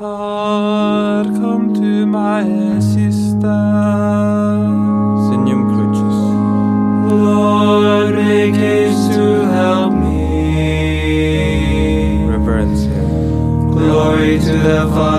Har kom to meg siste. Signum. Lord, make haste to help me. Reverence Him. Glory to the Father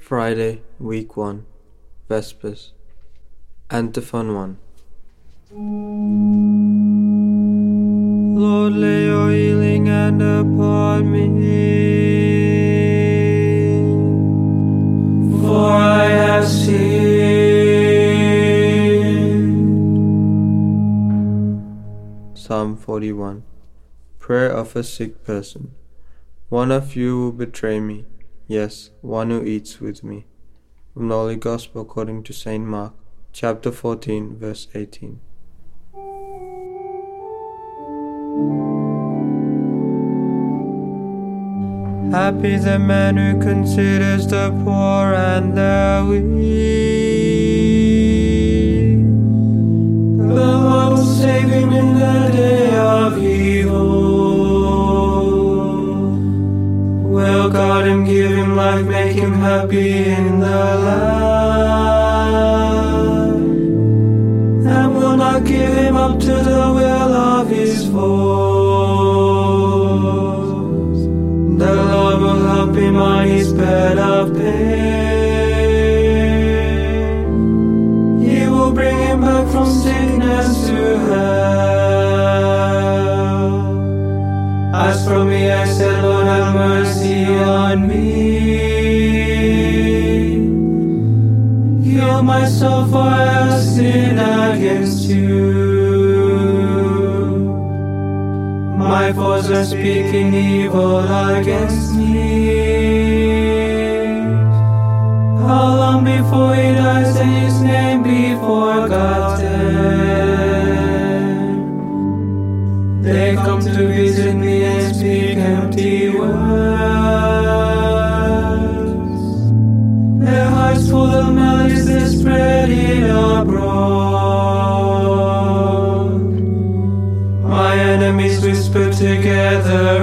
Friday, week 1. Vespers. Antiphon 1. Lord, lay your healing upon me. For I have sinned. Psalm 41. Prayer of a sick person. One of you will betray me. Yes, one who eats with me. From the Holy Gospel according to St. Mark, chapter 14, verse 18. Happy the man who considers the poor and the weak. The Lord will save him in the day of evil. Will guard him, give him life, make him happy in the land. And will not give him up to the will of his foes. His bed of pain. He will bring him back from sickness to health. As for me, I said, Lord, have mercy on me. Heal my soul, for I have sinned against you. My foes are speaking evil against me. Long before he dies and his name be forgotten? They come to visit me and speak empty words. Their hearts full of malice, they spread it abroad. My enemies whisper together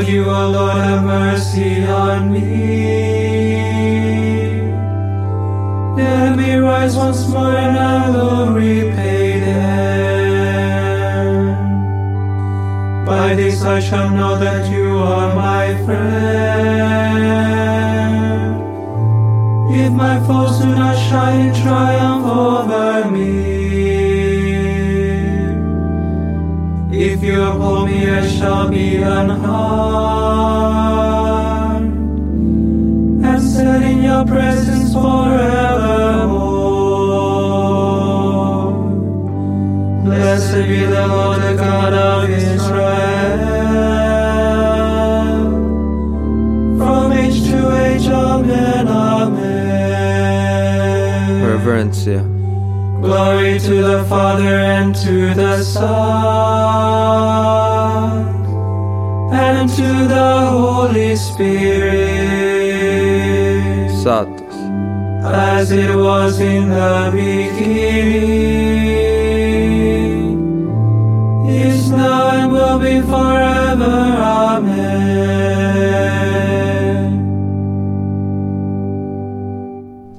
But you, O Lord, have mercy on me. Let me rise once more and I will repay them. By this I shall know that you are my friend. If my foes do not shine in triumph over me, If you your me, I shall be unharmed, and set in your presence forevermore. Blessed be the Lord, the God of Israel, from age to age. Amen. Amen. Glory to the Father and to the Son and to the Holy Spirit. Satos. As it was in the beginning, is now and will be forever. Amen.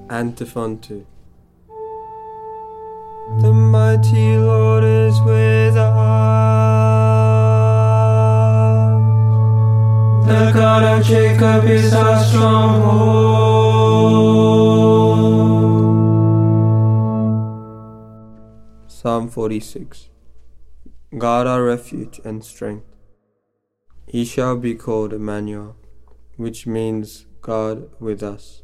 Antiphon 2 Almighty Lord is with us. The God of Jacob is our stronghold. Psalm 46 God our refuge and strength. He shall be called Emmanuel, which means God with us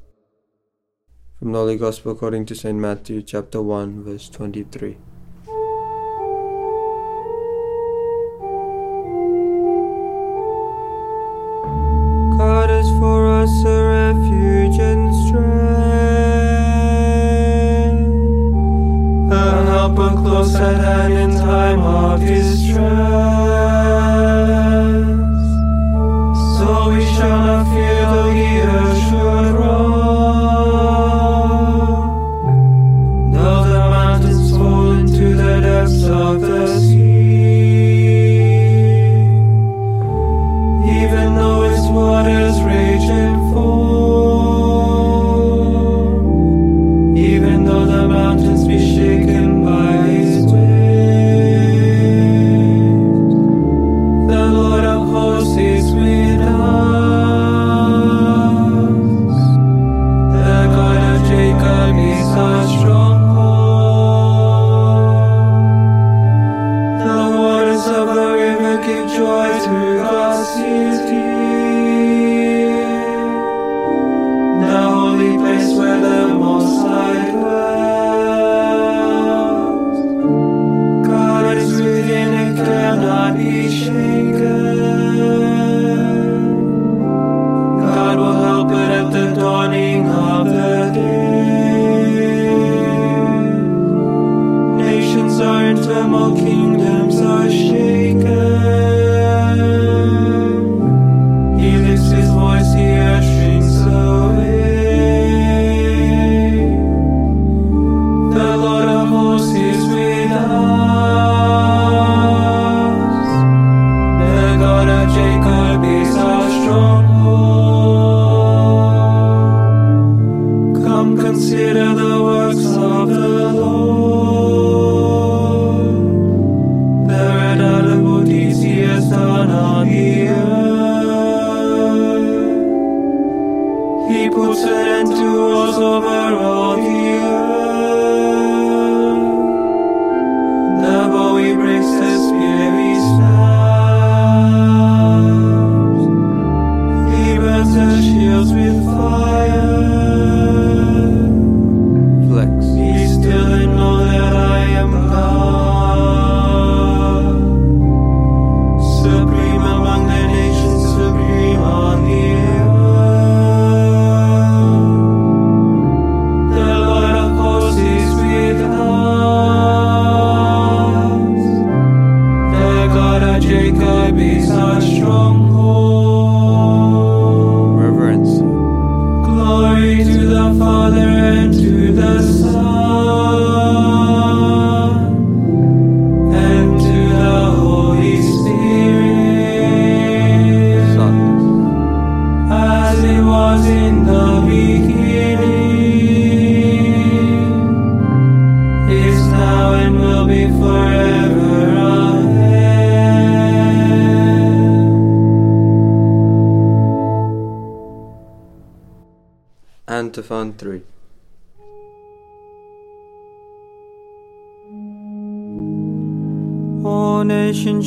from the Holy Gospel according to St. Matthew, chapter 1, verse 23.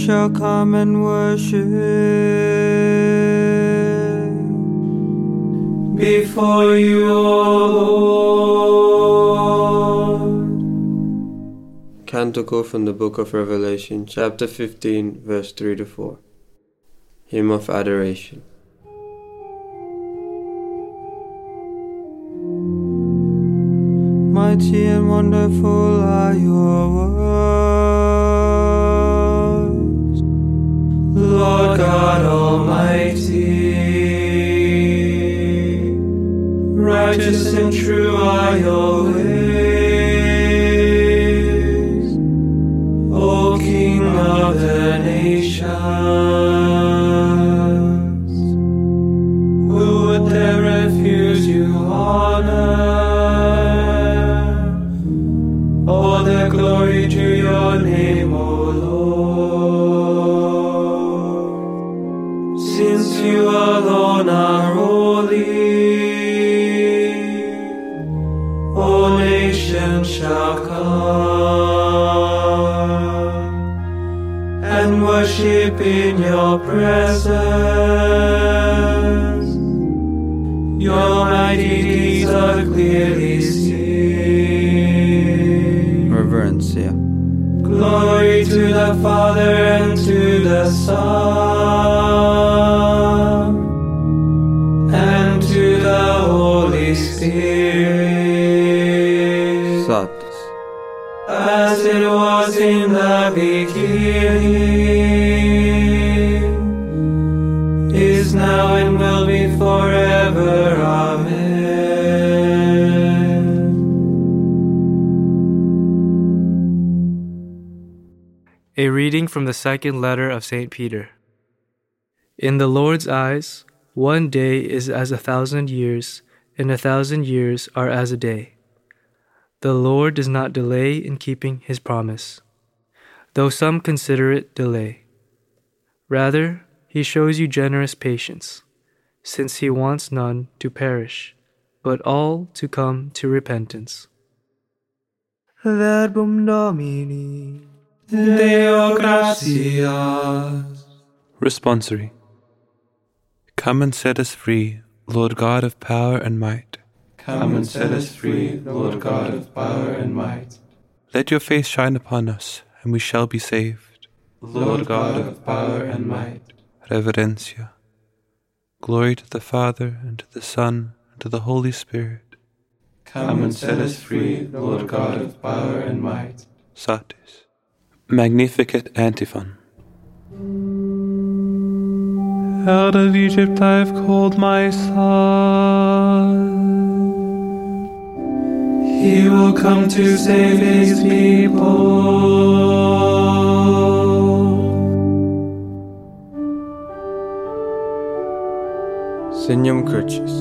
shall come and worship before you, O Lord. Canticle from the Book of Revelation, chapter 15, verse 3 to 4. Hymn of Adoration. Mighty and wonderful are your words Lord God Almighty. Righteous and true are your your presence. Your mighty deeds are clearly seen. Reverencia. Glory to the Father and to the Son and to the Holy Spirit. Satis. As it was in the beginning, A reading from the second letter of St. Peter. In the Lord's eyes, one day is as a thousand years, and a thousand years are as a day. The Lord does not delay in keeping his promise, though some consider it delay. Rather, he shows you generous patience, since he wants none to perish, but all to come to repentance. Verbum Domini. Deo gratias. Responsory. Come and set us free, Lord God of power and might. Come and set us free, Lord God of power and might. Let your face shine upon us, and we shall be saved. Lord God of power and might. Reverencia. Glory to the Father, and to the Son, and to the Holy Spirit. Come and set us free, Lord God of power and might. Satis. Magnificat antiphon. Out of Egypt I've called my son. He will come to save his people. Signum Crucis.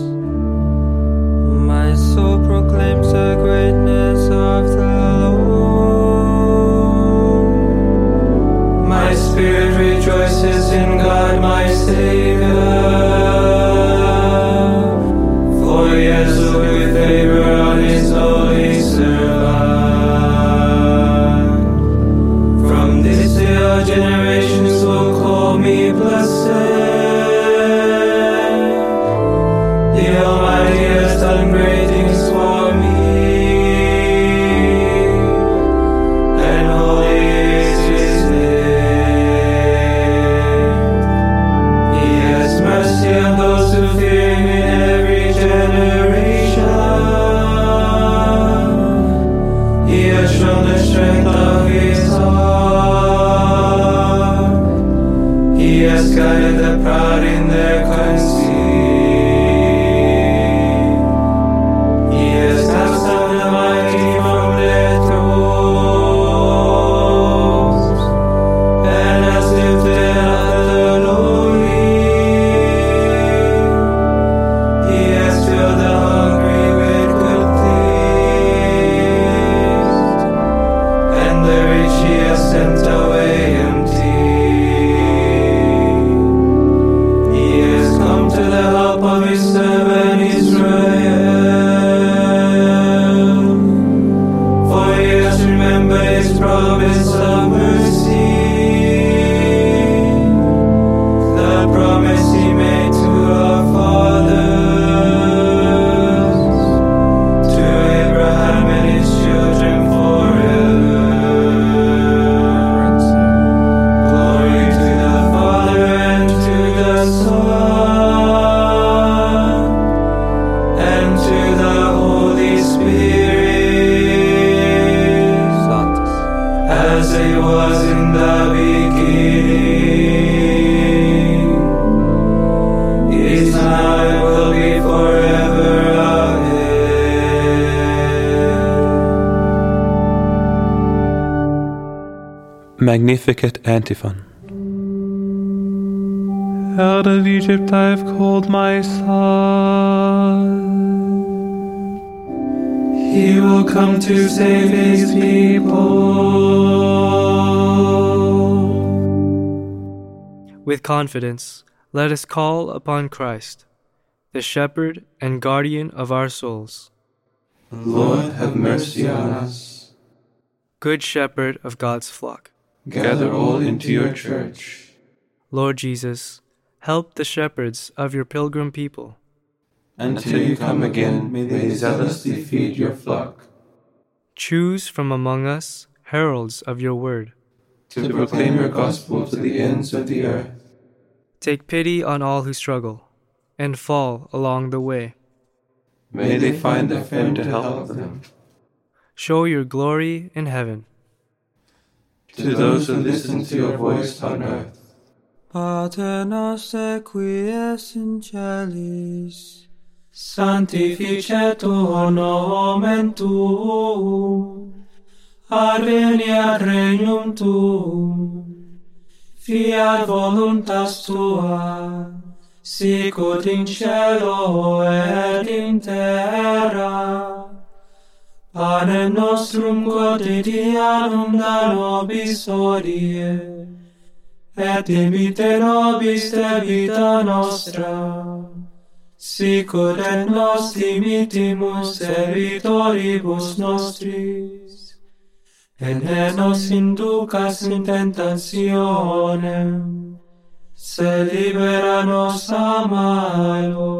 Almighty has done great Magnificat Antiphon. Out of Egypt I have called my son. He will come to save his people. With confidence, let us call upon Christ, the shepherd and guardian of our souls. Lord, have mercy on us. Good shepherd of God's flock, Gather all into your church. Lord Jesus, help the shepherds of your pilgrim people. Until you come again, may they zealously feed your flock. Choose from among us heralds of your word. To proclaim your gospel to the ends of the earth. Take pity on all who struggle and fall along the way. May they find a friend to help them. Show your glory in heaven. To those who listen to your voice on earth. Pater noster qui es in celis, Sanctificetur nomen tuum, adveniat regnum tuum, fiat voluntas tua, sicut in cielo et in terra. Panem nostrum quotidianum da nobis hodie, et dimitte nobis debita nostra, sicut et nos dimittimus debitoribus nostris, et ne nos inducas in tentationem, se libera nos a malo.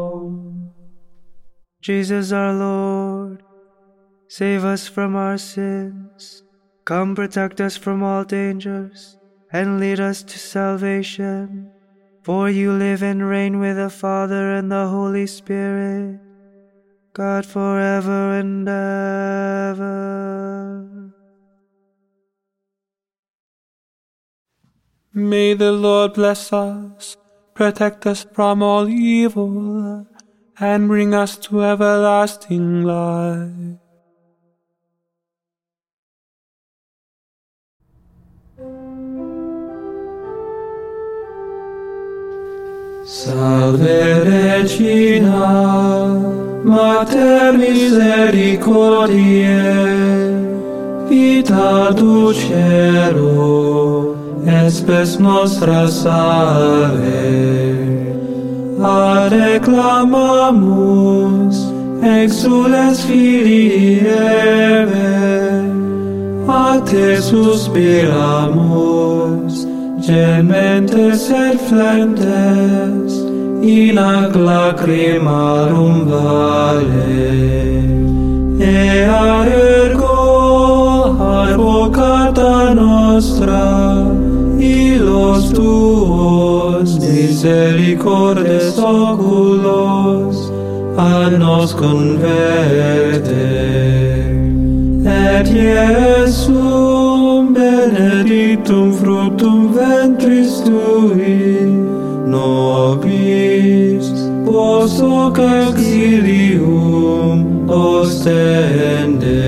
Jesus our Lord, save us from our sins. Come protect us from all dangers and lead us to salvation. For you live and reign with the Father and the Holy Spirit, God forever and ever. May the Lord bless us, protect us from all evil, and bring us to everlasting life. Salve Regina, Mater misericordiae, Vita ducero, espes nostra salve. A reclamamus, exules filii Eve, a te suspiramus, gementes et flentes in ac lacrimarum vale. Ea ergo advocata nostra ilos tuos misericordes oculos ad nos converte et Iesus benedictum fructum ventris tui, nobis post hoc exilium ostende.